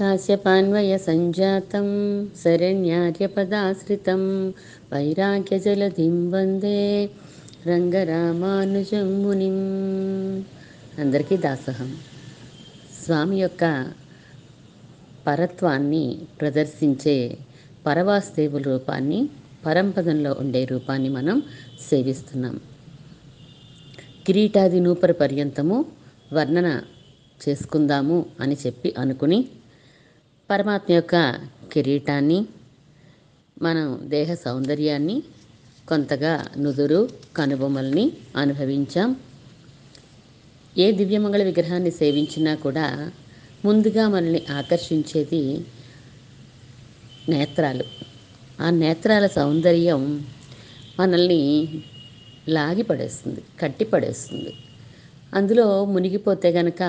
काश्यपान्वयसञ्जातं शरण्यार्यपदाश्रितं वैराग्यजलधिं వందే రంగరామానుజం మునిం అందరికీ దాసహం. స్వామి యొక్క పరత్వాన్ని ప్రదర్శించే పరవాస్తేవు రూపాన్ని పరంపదంలో ఉండే రూపాన్ని మనం సేవిస్తున్నాం. కిరీటాది నూపర పర్యంతము వర్ణన చేసుకుందాము అని చెప్పి అనుకుని పరమాత్మ యొక్క కిరీటాన్ని మనం దేహ సౌందర్యాన్ని కొంతగా నుదురు కనుబొమ్మల్ని అనుభవించాం. ఏ దివ్యమంగళ విగ్రహాన్ని సేవించినా కూడా ముందుగా మనల్ని ఆకర్షించేది నేత్రాలు. ఆ నేత్రాల సౌందర్యం మనల్ని లాగి పడేస్తుంది కట్టి పడేస్తుంది. అందులో మునిగిపోతే గనక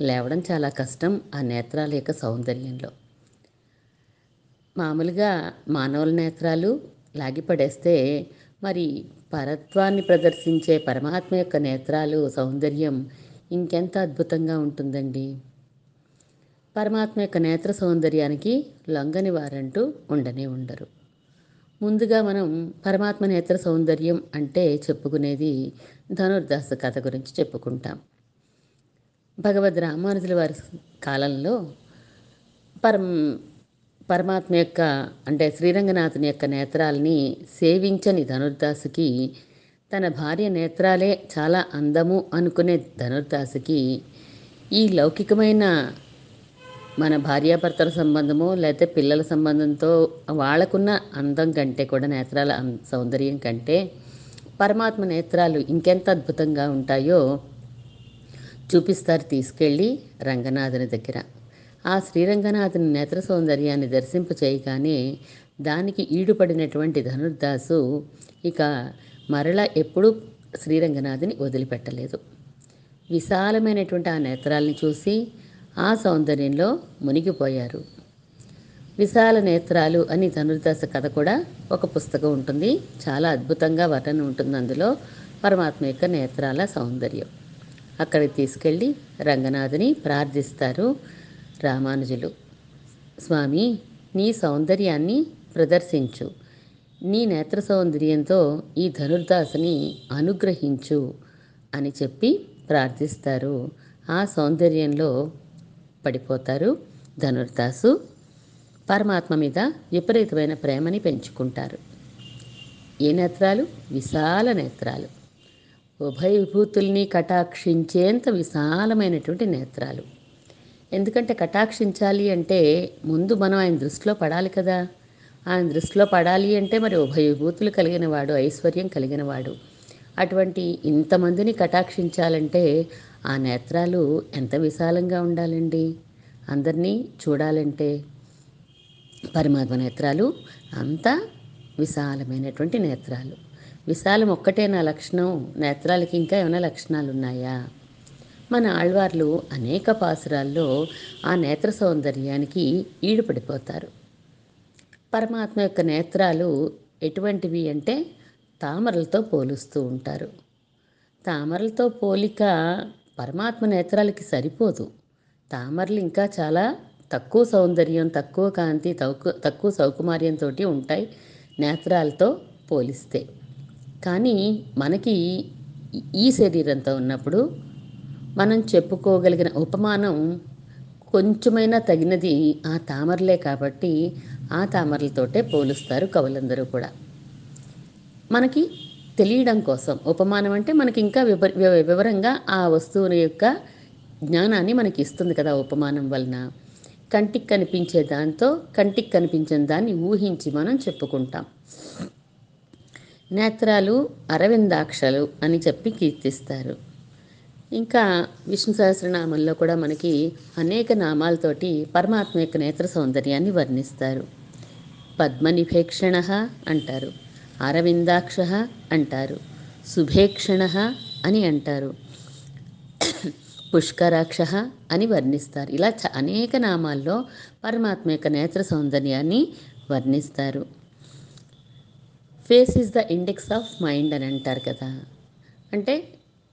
లేవడం చాలా కష్టం ఆ నేత్రాల యొక్క సౌందర్యంలో. మామూలుగా మానవుల నేత్రాలు లాగిపడేస్తే మరి పరత్వాన్ని ప్రదర్శించే పరమాత్మ యొక్క నేత్రాలు సౌందర్యం ఇంకెంత అద్భుతంగా ఉంటుందండి. పరమాత్మ యొక్క నేత్ర సౌందర్యానికి లొంగని వారంటూ ఉండనే ఉండరు. ముందుగా మనం పరమాత్మ నేత్ర సౌందర్యం అంటే చెప్పుకునేది ధనుర్దాస కథ గురించి చెప్పుకుంటాం. భగవద్ రామానుజుల వారి కాలంలో పరం పరమాత్మ యొక్క అంటే శ్రీరంగనాథుని యొక్క నేత్రాలని సేవించని ధనుర్దాసుకి తన భార్య నేత్రాలే చాలా అందము అనుకునే ధనుర్దాసుకి ఈ లౌకికమైన మన భార్యాభర్తల సంబంధమో లేకపోతే పిల్లల సంబంధంతో వాళ్ళకున్న అందం కంటే కూడా నేత్రాల సౌందర్యం కంటే పరమాత్మ నేత్రాలు ఇంకెంత అద్భుతంగా ఉంటాయో చూపిస్తారు తీసుకెళ్ళి రంగనాథుని దగ్గర. ఆ శ్రీరంగనాథుని నేత్ర సౌందర్యాన్ని దర్శింపు చేయగానే దానికి ఈడుపడినటువంటి ధనుర్దాసు ఇక మరలా ఎప్పుడూ శ్రీరంగనాథుని వదిలిపెట్టలేదు. విశాలమైనటువంటి ఆ నేత్రాలని చూసి ఆ సౌందర్యంలో మునిగిపోయారు. విశాల నేత్రాలు అని ధనుర్దాస కథ కూడా ఒక పుస్తకం ఉంటుంది. చాలా అద్భుతంగా వర్ణన ఉంటుంది అందులో పరమాత్మ యొక్క నేత్రాల సౌందర్యం. అక్కడికి తీసుకెళ్ళి రంగనాథుని ప్రార్థిస్తారు. రామానుజులు. స్వామి నీ సౌందర్యాన్ని ప్రదర్శించు. నీ నేత్ర సౌందర్యంతో ఈ ధనుర్దాసుని అనుగ్రహించు అని చెప్పి ప్రార్థిస్తారు. ఆ సౌందర్యంలో పడిపోతారు ధనుర్దాసు. పరమాత్మ మీద విపరీతమైన ప్రేమని పెంచుకుంటారు. ఏ నేత్రాలు? విశాల నేత్రాలు. ఉభయ విభూతుల్ని కటాక్షించేంత విశాలమైనటువంటి నేత్రాలు. ఎందుకంటే కటాక్షించాలి అంటే ముందు మనం ఆయన దృష్టిలో పడాలి కదా. ఆయన దృష్టిలో పడాలి అంటే మరి ఉభయభూతులు కలిగిన వాడు ఐశ్వర్యం కలిగిన వాడు. అటువంటి ఇంతమందిని కటాక్షించాలంటే ఆ నేత్రాలు ఎంత విశాలంగా ఉండాలండి? అందరినీ చూడాలంటే పరమాత్మ నేత్రాలు అంత విశాలమైనటువంటి నేత్రాలు. విశాలం ఒక్కటే నా లక్షణం. నేత్రాలకి ఇంకా ఏమైనా లక్షణాలు ఉన్నాయా మన ఆళ్వార్లు అనేక పాసురాల్లో ఆ నేత్ర సౌందర్యానికి ఈడుపడిపోతారు. పరమాత్మ యొక్క నేత్రాలు ఎటువంటివి అంటే తామరలతో పోలుస్తూ ఉంటారు. తామరలతో పోలిక పరమాత్మ నేత్రాలకి సరిపోదు. తామరలు ఇంకా చాలా తక్కువ సౌందర్యం తక్కువ కాంతి తక్కువ తక్కువ సౌకుమార్యంతో ఉంటాయి నేత్రాలతో పోలిస్తే. కానీ మనకి ఈ శరీరంతో ఉన్నప్పుడు మనం చెప్పుకోగలిగిన ఉపమానం కొంచెమైనా తగినది ఆ తామరలే కాబట్టి ఆ తామరలతోటే పోలుస్తారు కవులందరూ కూడా. మనకి తెలియడం కోసం ఉపమానం అంటే మనకి ఇంకా వివరంగా ఆ వస్తువుని యొక్క జ్ఞానాన్ని మనకి ఇస్తుంది కదా ఉపమానం వలన. కంటికి కనిపించే దాంతో కంటికి కనిపించిన దాన్ని ఊహించి మనం చెప్పుకుంటాం. నేత్రాలు అరవిందాక్షలు అని చెప్పి కీర్తిస్తారు. ఇంకా విష్ణు సహస్రనామంలో కూడా మనకి అనేక నామాలతోటి పరమాత్మ యొక్క నేత్ర సౌందర్యాన్ని వర్ణిస్తారు. పద్మనిభేక్షణ అంటారు. అరవిందాక్ష అంటారు. శుభేక్షణ అని అంటారు. పుష్కరాక్ష అని వర్ణిస్తారు. ఇలా చ అనేక నామాల్లో పరమాత్మ యొక్క నేత్ర సౌందర్యాన్ని వర్ణిస్తారు. Face is the index of mind అని అంటారు కదా. అంటే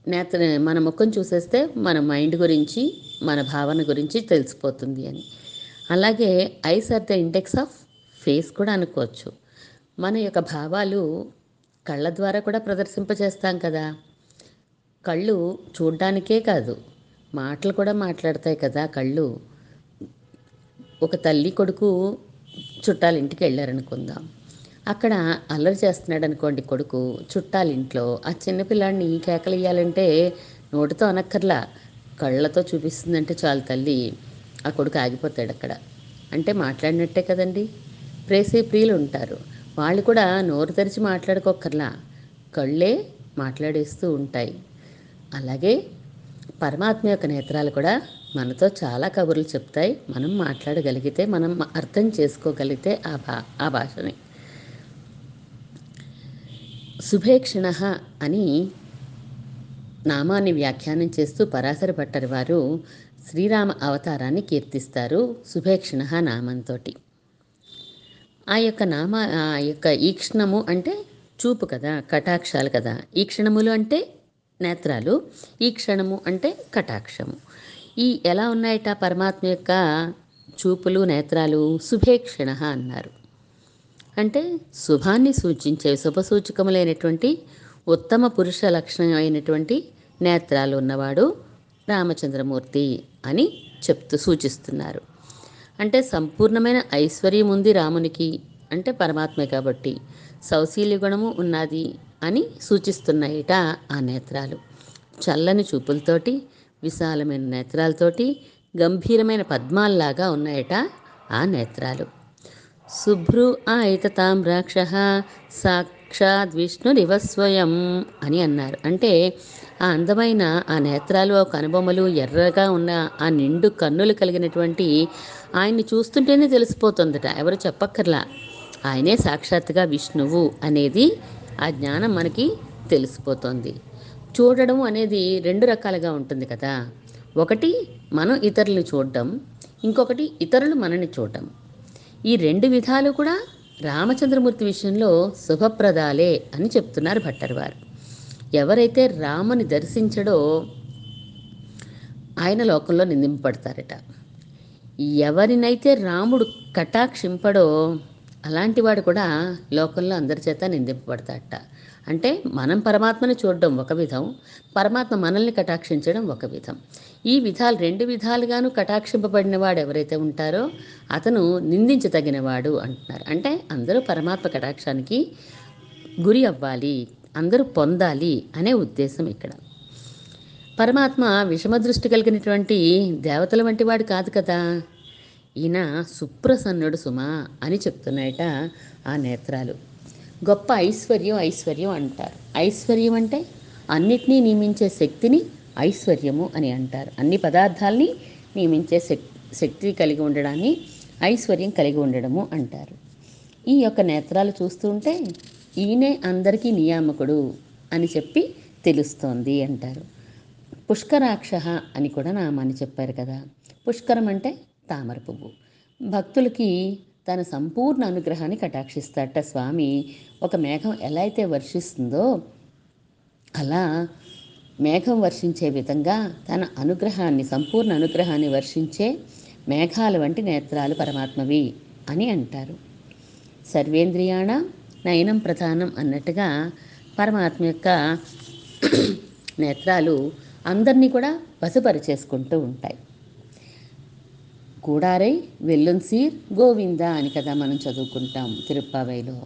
నేతని మన ముఖం చూసేస్తే మన మైండ్ గురించి మన భావన గురించి తెలిసిపోతుంది అని. అలాగే eyes are the index of face కూడా అనుకోవచ్చు. మన యొక్క భావాలు కళ్ళ ద్వారా కూడా ప్రదర్శింపజేస్తాం కదా. కళ్ళు చూడ్డానికే కాదు మాటలు కూడా మాట్లాడతాయి కదా. కళ్ళు ఒక తల్లి కొడుకు చుట్టాలింటికి వెళ్ళారనుకుందాం. అక్కడ అల్లరి చేస్తున్నాడు అనుకోండి కొడుకు చుట్టాలింట్లో ఆ చిన్నపిల్లాడిని కేకలియ్యాలంటే నోటితో అనక్కర్లా కళ్ళతో చూపిస్తుందంటే చాలు తల్లి. ఆ కొడుకు ఆగిపోతాడు అక్కడ. అంటే మాట్లాడినట్టే కదండి. ప్రేసే ప్రియులు ఉంటారు. వాళ్ళు కూడా నోరు తెరిచి మాట్లాడుకోకర్లా కళ్ళే మాట్లాడేస్తూ ఉంటాయి. అలాగే పరమాత్మ యొక్క నేత్రాలు కూడా మనతో చాలా కబుర్లు చెప్తాయి. మనం మాట్లాడగలిగితే మనం అర్థం చేసుకోగలిగితే ఆ భా ఆ భాషని. శుభేక్షణ అని నామాన్ని వ్యాఖ్యానం చేస్తూ పరాశర భట్టరి వారు శ్రీరామ అవతారాన్ని కీర్తిస్తారు శుభేక్షణ నామంతో ఆ యొక్క నామ ఆ యొక్క ఈక్షణము అంటే చూపు కదా కటాక్షాలు కదా. ఈక్షణములు అంటే నేత్రాలు ఈ క్షణము అంటే కటాక్షము. ఈ ఎలా ఉన్నాయట పరమాత్మ యొక్క చూపులు నేత్రాలు? శుభేక్షణ అన్నారు. అంటే శుభాన్ని సూచించే శుభసూచకములైనటువంటి ఉత్తమ పురుష లక్షణం అయినటువంటి నేత్రాలు ఉన్నవాడు రామచంద్రమూర్తి అని చెప్తూ సూచిస్తున్నారు. అంటే సంపూర్ణమైన ఐశ్వర్యం ఉంది రామునికి. అంటే పరమాత్మే కాబట్టి సౌశీల్య గుణము ఉన్నది అని సూచిస్తున్నాయిట ఆ నేత్రాలు. చల్లని చూపులతోటి విశాలమైన నేత్రాలతోటి గంభీరమైన పద్మాల్లాగా ఉన్నాయట ఆ నేత్రాలు. శుభ్రు ఆయితతాం రాక్ష సాక్షాత్ విష్ణురివ స్వయం అని అన్నారు. అంటే ఆ అందమైన ఆ నేత్రాలు ఆ కనుబొమ్మలు ఎర్రగా ఉన్న ఆ నిండు కన్నులు కలిగినటువంటి ఆయన్ని చూస్తుంటేనే తెలిసిపోతుందట. ఎవరు చెప్పక్కర్లా? ఆయనే సాక్షాత్తుగా విష్ణువు అనేది ఆ జ్ఞానం మనకి తెలిసిపోతుంది. చూడడం అనేది రెండు రకాలుగా ఉంటుంది కదా. ఒకటి మనం ఇతరులను చూడడం ఇంకొకటి ఇతరులు మనని చూడడం. ఈ రెండు విధాలు కూడా రామచంద్రమూర్తి విషయంలో శుభప్రదాలే అని చెప్తున్నారు భట్టర్ వారు ఎవరైతే రాముని దర్శించడో ఆయన లోకంలో నిందింపబడతారట. ఎవరినైతే రాముడు కటాక్షింపడో అలాంటి వాడు కూడా లోకంలో అందరి చేత నిందింపబడతాడట. అంటే మనం పరమాత్మని చూడడం ఒక విధం పరమాత్మ మనల్ని కటాక్షించడం ఒక విధం. ఈ విధాలు రెండు విధాలుగాను కటాక్షింపబడిన వాడు ఎవరైతే ఉంటారో అతను నిందించదగినవాడు అంటున్నారు. అంటే అందరూ పరమాత్మ కటాక్షానికి గురి అవ్వాలి అందరూ పొందాలి అనే ఉద్దేశం ఇక్కడ. పరమాత్మ విషమ దృష్టి కలిగినటువంటి దేవతల వంటి వాడు కాదు కదా. ఈయన సుప్రసన్నుడు సుమా అని చెప్తున్నాయట ఆ నేత్రాలు. గొప్ప ఐశ్వర్యం ఐశ్వర్యం అంటారు. ఐశ్వర్యం అంటే అన్నిటినీ నియమించే శక్తిని ఐశ్వర్యము అని అంటారు. అన్ని పదార్థాల్ని నియమించే శక్తి కలిగి ఉండడాన్ని ఐశ్వర్యం కలిగి ఉండడము అంటారు. ఈ యొక్క నేత్రాలు చూస్తుంటే ఈయనే అందరికీ నియామకుడు అని చెప్పి తెలుస్తోంది అంటారు. పుష్కరాక్ష అని కూడా నామాన్ని చెప్పారు కదా. పుష్కరం అంటే తామర పువ్వు. భక్తులకి తన సంపూర్ణ అనుగ్రహాన్ని కటాక్షిస్తాట స్వామి. ఒక మేఘం ఎలా అయితే వర్షిస్తుందో అలా మేఘం వర్షించే విధంగా తన అనుగ్రహాన్ని సంపూర్ణ అనుగ్రహాన్ని వర్షించే మేఘాల వంటి నేత్రాలు పరమాత్మవి అని అంటారు. సర్వేంద్రియాణ నయనం ప్రధానం అన్నట్టుగా పరమాత్మ యొక్క నేత్రాలు అందరినీ కూడా వసపరిచేసుకుంటూ ఉంటాయి. కూడారై వెల్లున్సీర్ గోవింద అని కదా మనం చదువుకుంటాం తిరుప్పావైలో.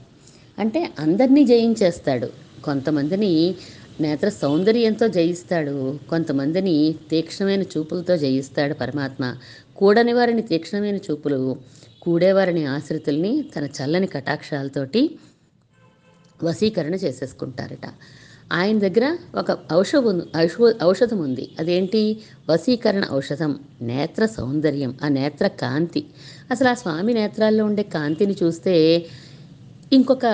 అంటే అందరినీ జయించేస్తాడు. కొంతమందిని నేత్ర సౌందర్యంతో జయిస్తాడు. కొంతమందిని తీక్షణమైన చూపులతో జయిస్తాడు పరమాత్మ. కూడని వారిని తీక్షణమైన చూపులు కూడేవారిని ఆశ్రితుల్ని తన చల్లని కటాక్షాలతోటి వశీకరణ చేసేసుకుంటారట. ఆయన దగ్గర ఒక ఔషధం ఔష ఔషధం ఉంది. అదేంటి? వశీకరణ ఔషధం నేత్ర సౌందర్యం ఆ నేత్ర కాంతి. అసలు ఆ స్వామి నేత్రాల్లో ఉండే కాంతిని చూస్తే ఇంకొక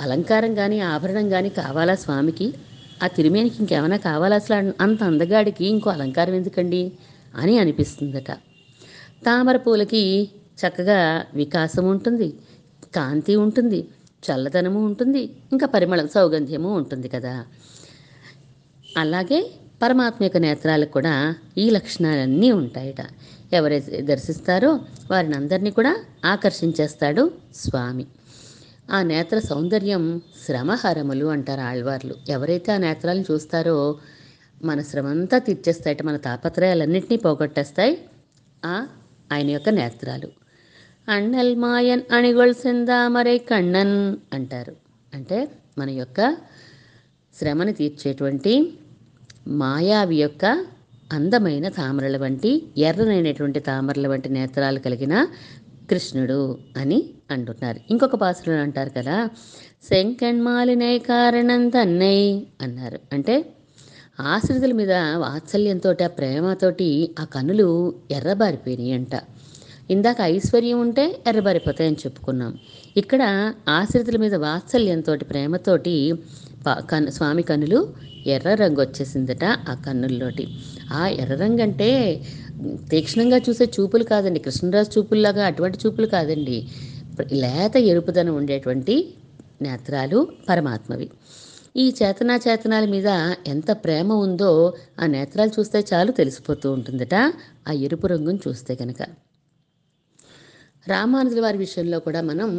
అలంకారం కానీ ఆభరణం కానీ కావాలా స్వామికి? ఆ తిరిమేనికి ఇంకేమైనా కావాలా అసలు అంత అందగాడికి ఇంకో అలంకారం ఎందుకండి? అని అనిపిస్తుందట. తామర పూలకి చక్కగా వికాసం ఉంటుంది కాంతి ఉంటుంది చల్లదనము ఉంటుంది ఇంకా పరిమళం సౌగంధ్యము ఉంటుంది కదా. అలాగే పరమాత్మ యొక్క నేత్రాలకు కూడా ఈ లక్షణాలన్నీ ఉంటాయట. ఎవరైతే దర్శిస్తారో వారిని అందరినీ కూడా ఆకర్షించేస్తాడు స్వామి. ఆ నేత్ర సౌందర్యం శ్రమహరములు అంటారు ఆళ్వార్లు. ఎవరైతే ఆ నేత్రాలను చూస్తారో మన శ్రమంతా తీర్చేస్తాయట మన తాపత్రయాలన్నింటినీ పోగొట్టేస్తాయి ఆ ఆయన యొక్క నేత్రాలు. అన్నల్ మాయన్ అణిగొల్ సెందామరై కണ്ണన్ అంటారు. అంటే మన యొక్క శ్రమని తీర్చేటువంటి మాయావి యొక్క అందమైన తామరల వంటి ఎర్రనైనటువంటి తామరల వంటి నేత్రాలు కలిగిన కృష్ణుడు అని అంటున్నారు. ఇంకొక పాసులు అంటారు కదా శంకణ్మాలినై కారణం తన్నై అన్నారు. అంటే ఆశ్రితుల మీద వాత్సల్యంతో ఆ ప్రేమతోటి ఆ కనులు ఎర్రబారిపోయినాయి అంట. ఇందాక ఐశ్వర్యం ఉంటే ఎర్రబారిపోతాయని చెప్పుకున్నాం. ఇక్కడ ఆశ్రితుల మీద వాత్సల్యంతో ప్రేమతోటి ప- కన్ను స్వామి కన్నులు ఎర్ర రంగు వచ్చేసిందట ఆ కన్నుల్లోటి. ఆ ఎర్ర రంగు అంటే తీక్షణంగా చూసే చూపులు కాదండి. కృష్ణరాజు చూపుల్లాగా అటువంటి చూపులు కాదండి. లేత ఎరుపుదనం ఉండేటువంటి నేత్రాలు పరమాత్మవి. ఈ చేతనా చేతనాల మీద ఎంత ప్రేమ ఉందో ఆ నేత్రాలు చూస్తే చాలు తెలిసిపోతూ ఉంటుందట. ఆ ఎరుపు రంగును చూస్తే కనుక రామానుజుల వారి విషయంలో కూడా మనం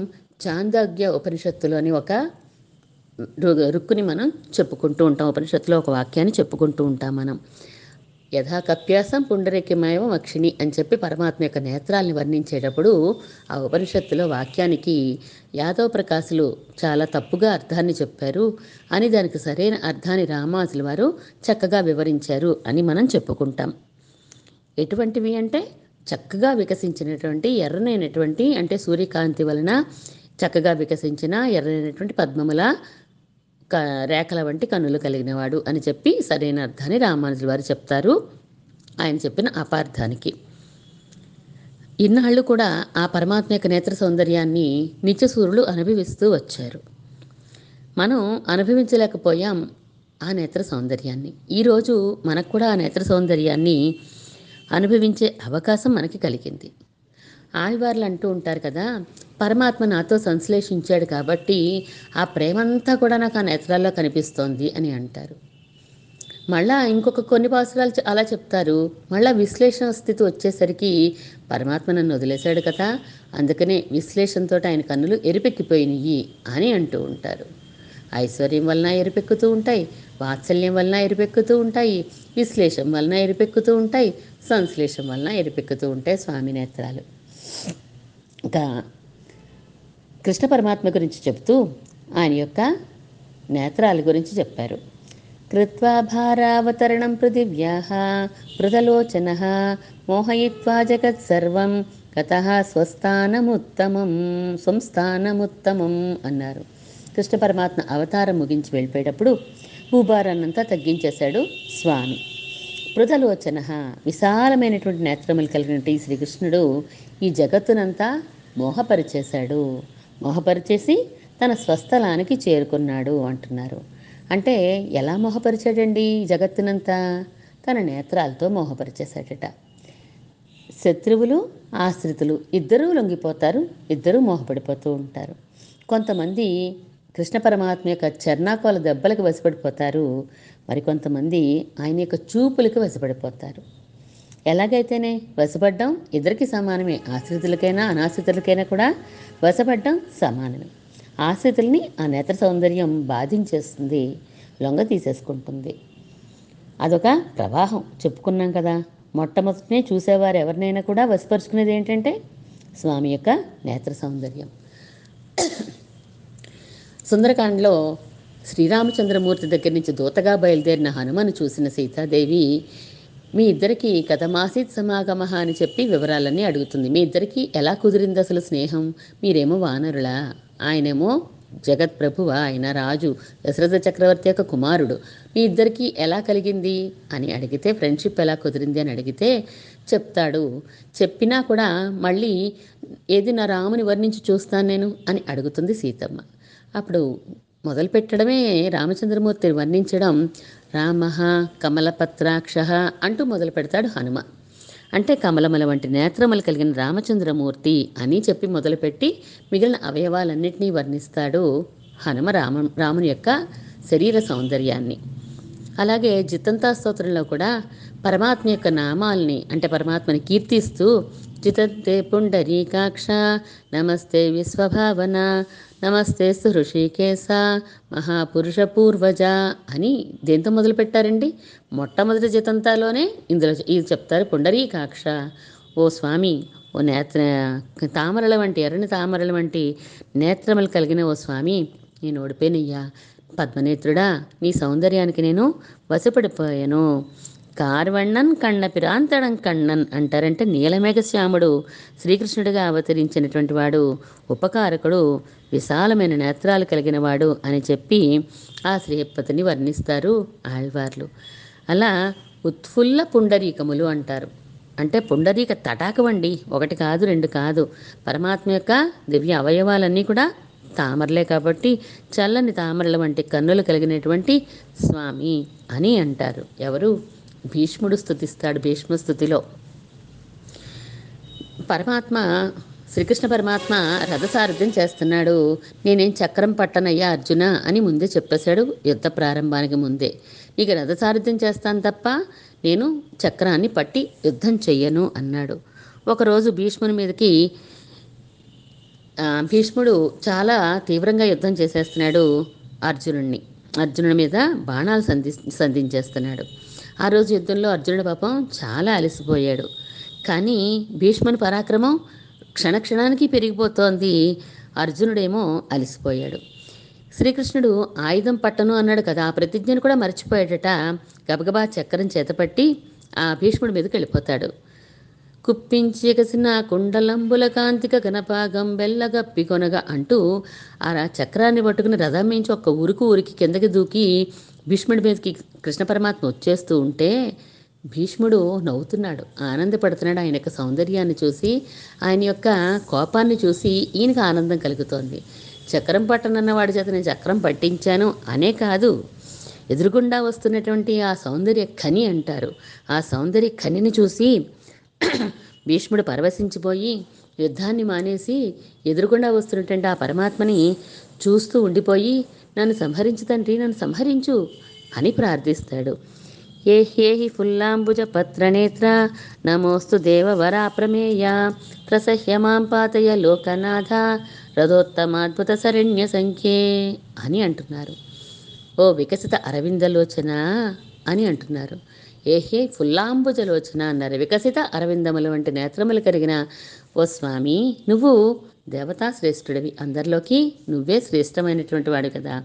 చాందోగ్య ఉపనిషత్తులోని ఒక రుక్కుని మనం చెప్పుకుంటూ ఉంటాం. ఉపనిషత్తులో ఒక వాక్యాన్ని చెప్పుకుంటూ ఉంటాం మనం. యథా కప్యాసం పుండరీకమేవ అక్షిణి అని చెప్పి పరమాత్మ యొక్క నేత్రాల్ని వర్ణించేటప్పుడు ఆ ఉపనిషత్తులో వాక్యానికి యాదవ ప్రకాశులు చాలా తప్పుగా అర్థాన్ని చెప్పారు. అని దానికి సరైన అర్థాన్ని రామాజుల వారు చక్కగా వివరించారు అని మనం చెప్పుకుంటాం. ఎటువంటివి అంటే చక్కగా వికసించినటువంటి ఎర్రనైనటువంటి అంటే సూర్యకాంతి వలన చక్కగా వికసించిన ఎర్రనైనటువంటి పద్మముల రేఖల వంటి కన్నులు కలిగినవాడు అని చెప్పి సరైన అర్థాన్ని రామానుజుల వారు చెప్తారు. ఆయన చెప్పిన అపార్థానికి. ఇన్నాళ్ళు కూడా ఆ పరమాత్మ యొక్క నేత్ర సౌందర్యాన్ని నిత్యసూరులు అనుభవిస్తూ వచ్చారు. మనం అనుభవించలేకపోయాం ఆ నేత్ర సౌందర్యాన్ని. ఈరోజు మనకు కూడా ఆ నేత్ర సౌందర్యాన్ని అనుభవించే అవకాశం మనకి కలిగింది. ఆళ్వార్లు అంటూ ఉంటారు కదా పరమాత్మ నాతో సంశ్లేషించాడు కాబట్టి ఆ ప్రేమంతా కూడా నాకు ఆ నేత్రాల్లో కనిపిస్తోంది అని అంటారు. మళ్ళా ఇంకొక కొన్ని పాసురాలు అలా చెప్తారు. మళ్ళా విశ్లేషణ స్థితి వచ్చేసరికి పరమాత్మ నన్ను వదిలేశాడు కదా అందుకనే విశ్లేషణతో ఆయన కన్నులు ఎరిపెక్కిపోయినాయి అని అంటూ ఉంటారు. ఐశ్వర్యం వలన ఎరిపెక్కుతూ ఉంటాయి వాత్సల్యం వలన ఎరిపెక్కుతూ ఉంటాయి విశ్లేషం వలన ఎరిపెక్కుతూ ఉంటాయి సంశ్లేషం వలన ఎరిపెక్కుతూ ఉంటాయి స్వామి నేత్రాలు. ఇంకా కృష్ణ పరమాత్మ గురించి చెప్తూ ఆయన యొక్క నేత్రాల గురించి చెప్పారు. కృత్వా భారావతరణం పృథివ్యా పృథలోచన మోహయిత్వా జగత్ సర్వం గత స్వస్థానముత్తమం సంస్థానముత్తమం అన్నారు. కృష్ణ పరమాత్మ అవతారం ముగించి వెళ్ళిపోయేటప్పుడు భూభారాన్నంతా తగ్గించేశాడు స్వామి. పృథలోచన విశాలమైనటువంటి నేత్రములు కలిగినటువంటి ఈ శ్రీకృష్ణుడు ఈ జగత్తునంతా మోహపరిచేశాడు. మొహపరిచేసి తన స్వస్థలానికి చేరుకున్నాడు అంటున్నారు. అంటే ఎలా మొహపరిచాడండి జగత్తునంతా? తన నేత్రాలతో మోహపరిచేశాడట. శత్రువులు ఆశ్రితులు ఇద్దరూ లొంగిపోతారు ఇద్దరూ మోహపడిపోతూ ఉంటారు. కొంతమంది కృష్ణ పరమాత్మ యొక్క చర్నాకోల దెబ్బలకు వశపడిపోతారు. మరికొంతమంది ఆయన యొక్క చూపులకు వశపడిపోతారు. ఎలాగైతేనే వశపడ్డం ఇద్దరికి సమానమే. ఆశ్రితులకైనా అనాశ్రితులకైనా కూడా వశపడ్డం సమానమే. ఆశ్రితుల్ని ఆ నేత్ర సౌందర్యం బాధించేస్తుంది లొంగ తీసేసుకుంటుంది. అదొక ప్రవాహం. చెప్పుకున్నాం కదా మొట్టమొదటినే చూసేవారు ఎవరినైనా కూడా వశపరుచుకునేది ఏంటంటే స్వామి యొక్క నేత్ర సౌందర్యం. సుందరకాండలో శ్రీరామచంద్రమూర్తి దగ్గర నుంచి దూతగా బయలుదేరిన హనుమను చూసిన సీతాదేవి మీ ఇద్దరికి కథమాసిత్ సమాగమ అని చెప్పి వివరాలన్నీ అడుగుతుంది. మీ ఇద్దరికి ఎలా కుదిరింది అసలు స్నేహం? మీరేమో వానరులా. ఆయనేమో జగత్ ప్రభువ ఆయన రాజు దశరథ చక్రవర్తి యొక్క కుమారుడు. మీ ఇద్దరికి ఎలా కలిగింది? అని అడిగితే ఫ్రెండ్షిప్ ఎలా కుదిరింది అని అడిగితే చెప్తాడు. చెప్పినా కూడా మళ్ళీ ఏది నా రాముని వర్ణించి చూస్తాను నేను అని అడుగుతుంది సీతమ్మ. అప్పుడు మొదలు పెట్టడమే రామచంద్రమూర్తిని వర్ణించడం రామ కమలపత్రాక్ష అంటూ మొదలు పెడతాడు హనుమ. అంటే కమలమల వంటి నేత్రములు కలిగిన రామచంద్రమూర్తి అని చెప్పి మొదలుపెట్టి మిగిలిన అవయవాలన్నింటినీ వర్ణిస్తాడు హనుమ రామ రాముని యొక్క శరీర సౌందర్యాన్ని. అలాగే జితంతా స్తోత్రంలో కూడా పరమాత్మ యొక్క నామాల్ని అంటే పరమాత్మని కీర్తిస్తూ చితంతే పుండరీకాక్ష నమస్తే విశ్వభావన నమస్తే హృషికేశ మహాపురుష పూర్వజ అని దేంతో మొదలు పెట్టారండి మొట్టమొదటి జితంతాలోనే ఇందులో ఇది చెప్తారు పుండరీకాక్ష. ఓ స్వామి ఓ నేత్ర తామరల వంటి ఎర్రని తామరల వంటి నేత్రములు కలిగిన ఓ స్వామి నేను ఓడిపోయినయ్యా. పద్మనేత్రుడా నీ సౌందర్యానికి నేను వశపడిపోయాను. కార్వణ్ణన్ కన్న పిరాంతడం కన్నన్ అంటారంటే నీలమేఘశ్యాముడు. శ్రీకృష్ణుడిగా అవతరించినటువంటి వాడు ఉపకారకుడు విశాలమైన నేత్రాలు కలిగిన వాడు అని చెప్పి ఆ శ్రీపతిని వర్ణిస్తారు ఆళ్వార్లు. అలా ఉత్ఫుల్ల పుండరీకములు అంటారు. అంటే పుండరీక తటాకవండి ఒకటి కాదు రెండు కాదు. పరమాత్మ యొక్క దివ్య అవయవాలన్నీ కూడా తామరలే కాబట్టి చల్లని తామరల వంటి కన్నులు కలిగినటువంటి స్వామి అని అంటారు. ఎవరు? భీష్ముడు స్థుతిస్తాడు భీష్మ స్థుతిలో పరమాత్మ శ్రీకృష్ణ పరమాత్మ రథసారథ్యం చేస్తున్నాడు. నేనేం చక్రం పట్టనయ్యా అర్జున అని ముందే చెప్పేశాడు యుద్ధ ప్రారంభానికి ముందే. నీకు రథసారథ్యం చేస్తాను తప్ప నేను చక్రాన్ని పట్టి యుద్ధం చెయ్యను అన్నాడు. ఒకరోజు భీష్ముని మీదకి భీష్ముడు చాలా తీవ్రంగా యుద్ధం చేసేస్తున్నాడు అర్జునుడిని అర్జునుడి మీద బాణాలు సంధి సంధించేస్తున్నాడు. ఆ రోజు యుద్ధంలో అర్జునుడి పాపం చాలా అలసిపోయాడు. కానీ భీష్ముని పరాక్రమం క్షణక్షణానికి పెరిగిపోతోంది. అర్జునుడేమో అలసిపోయాడు. శ్రీకృష్ణుడు ఆయుధం పట్టను అన్నాడు కదా ఆ ప్రతిజ్ఞను కూడా మర్చిపోయాడట గబగబా చక్రం చేతపట్టి ఆ భీష్ముడి మీదకి వెళ్ళిపోతాడు. కుప్పించేకసిన కుండలంబుల కాంతిక గణపాగం బెల్లగప్పి కొనగా అంటూ ఆ చక్రాన్ని పట్టుకుని రథం మించి ఒక్క ఉరుకు ఉరికి కిందకి దూకి భీష్ముడి మీదకి కృష్ణ పరమాత్మ వచ్చేస్తూ ఉంటే భీష్ముడు నవ్వుతున్నాడు. ఆనందపడుతున్నాడు. ఆయన యొక్క సౌందర్యాన్ని చూసి ఆయన యొక్క కోపాన్ని చూసి ఈయనకి ఆనందం కలుగుతోంది. చక్రం పట్టనన్న వాడి చేత నేను చక్రం పట్టించాను అనే కాదు. ఎదురుగుండా వస్తున్నటువంటి ఆ సౌందర్య ఖని అంటారు. ఆ సౌందర్య ఖనిని చూసి భీష్ముడు పరవశించిపోయి యుద్ధాన్ని మానేసి ఎదురుగుండా వస్తున్నటువంటి ఆ పరమాత్మని చూస్తూ ఉండిపోయి నన్ను సంహరించు తండ్రి నన్ను సంహరించు అని ప్రార్థిస్తాడు. ఏ హేహి ఫుల్లాంబుజ పత్రనేత్ర నమోస్తు దేవవరా ప్రమేయ ప్రసహ్య మాం పాతయ లోకనాథ రథోత్తమాద్భుత శరణ్య సంఖ్యే అని అంటున్నారు. ఓ వికసిత అరవిందలోచన అని అంటున్నారు. ఏహే ఫుల్లాంబుజలోచన అన్నారు. వికసిత అరవిందముల వంటి నేత్రములు కలిగిన ఓ స్వామి నువ్వు దేవతా శ్రేష్ఠుడివి. అందరిలోకి నువ్వే శ్రేష్టమైనటువంటి వాడు కదా.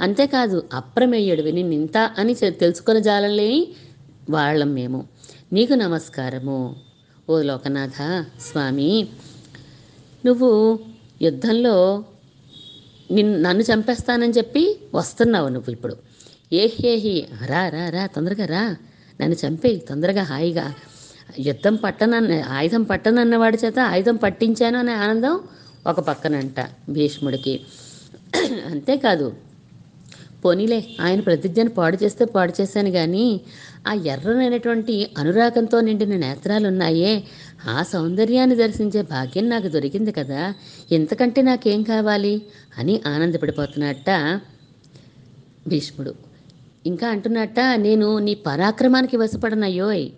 అంతేకాదు అప్రమేయుడివి. నింత అని చె- తెలుసుకొని జాలలేని వాళ్ళం మేము. నీకు నమస్కారము. ఓ లోకనాథ స్వామి నువ్వు యుద్ధంలో నిన్ను నన్ను చంపేస్తానని చెప్పి వస్తున్నావు నువ్వు ఇప్పుడు. ఏహేహి రా రా రా తొందరగా రా. నన్ను చంపేయి తొందరగా హాయిగా. యుద్ధం పట్టనన్న ఆయుధం పట్టనన్నవాడి చేత ఆయుధం పట్టించాను అనే ఆనందం ఒక పక్కనంట భీష్ముడికి. అంతేకాదు పోనీలే ఆయన ప్రతిజ్ఞను పాడు చేస్తే పాడు చేశాను కానీ ఆ ఎర్రనైనటువంటి అనురాగంతో నిండిన నేత్రాలు ఉన్నాయే ఆ సౌందర్యాన్ని దర్శించే భాగ్యం నాకు దొరికింది కదా ఇంతకంటే నాకేం కావాలి అని ఆనందపడిపోతున్నట్ట భీష్ముడు. ఇంకా అంటున్నట్ట నేను నీ పరాక్రమానికి వశపడనయ్యోయ్.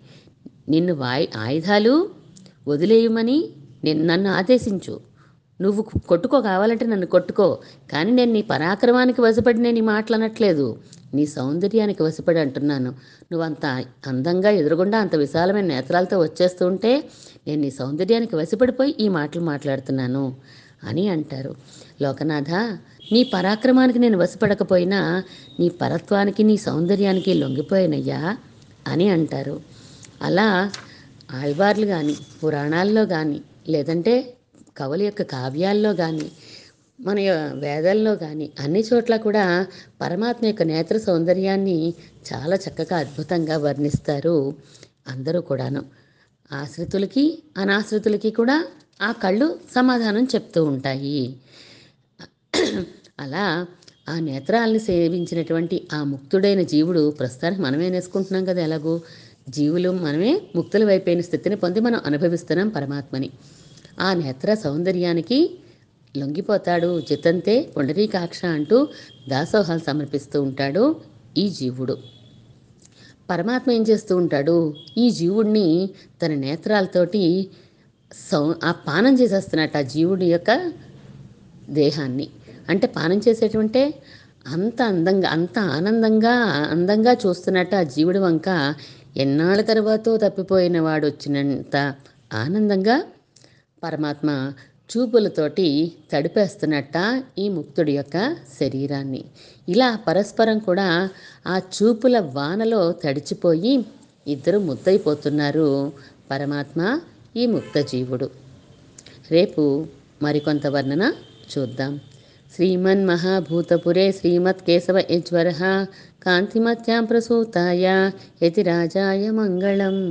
నిన్ను వాయి ఆయుధాలు వదిలేయమని నన్ను ఆదేశించు. నువ్వు కొట్టుకో కావాలంటే నన్ను కొట్టుకో కానీ నేను నీ పరాక్రమానికి వశపడి నేను ఈ మాటలు అనట్లేదు. నీ సౌందర్యానికి వశపడి అంటున్నాను. నువ్వు అంత అందంగా ఎదురుగుండా అంత విశాలమైన నేత్రాలతో వచ్చేస్తూ ఉంటే నేను నీ సౌందర్యానికి వశపడిపోయి ఈ మాటలు మాట్లాడుతున్నాను అని అంటారు. లోకనాథ నీ పరాక్రమానికి నేను వశపడకపోయినా నీ పరత్వానికి నీ సౌందర్యానికి లొంగిపోయినయ్యా అని అంటారు. అలా ఆళ్వార్లు కానీ పురాణాల్లో కానీ లేదంటే కవుల యొక్క కావ్యాల్లో కానీ మన వేదాల్లో కానీ అన్ని చోట్ల కూడా పరమాత్మ యొక్క నేత్ర సౌందర్యాన్ని చాలా చక్కగా అద్భుతంగా వర్ణిస్తారు అందరూ కూడాను. ఆశ్రితులకి అనాశ్రితులకి కూడా ఆ కళ్ళు సమాధానం చెప్తూ ఉంటాయి. అలా ఆ నేత్రాలను సేవించినటువంటి ఆ ముక్తుడైన జీవుడు ప్రస్తుతానికి మనమే నేసుకుంటున్నాం కదా ఎలాగూ? జీవులు మనమే ముక్తులు వైపోయిన స్థితిని పొంది మనం అనుభవిస్తున్నాం పరమాత్మని. ఆ నేత్ర సౌందర్యానికి లొంగిపోతాడు జితంతే పుండరీకాక్ష అంటూ దాసోహాలు సమర్పిస్తూ ఉంటాడు ఈ జీవుడు. పరమాత్మ ఏం చేస్తూ ఉంటాడు? ఈ జీవుడిని తన నేత్రాలతోటి సౌ ఆ పానం చేసేస్తున్నట్టు ఆ జీవుడి యొక్క దేహాన్ని. అంటే పానం చేసేటువంటి అంత అందంగా అంత ఆనందంగా అందంగా చూస్తున్నట్టు ఆ జీవుడి వంక ఎన్నాళ్ళ తర్వాతో తప్పిపోయిన వాడు వచ్చినంత ఆనందంగా పరమాత్మ చూపులతోటి తడిపేస్తున్నట్ట ఈ ముక్తుడి యొక్క శరీరాన్ని. ఇలా పరస్పరం కూడా ఆ చూపుల వానలో తడిచిపోయి ఇద్దరు ముద్దయిపోతున్నారు పరమాత్మ ఈ ముక్త జీవుడు రేపు మరికొంత వర్ణన చూద్దాం. శ్రీమన్ మహాభూతపురే శ్రీమత్ కేశవ యజ్వర कान्तिमत्यां प्रसूताय यदि राजाय मङ्गळम्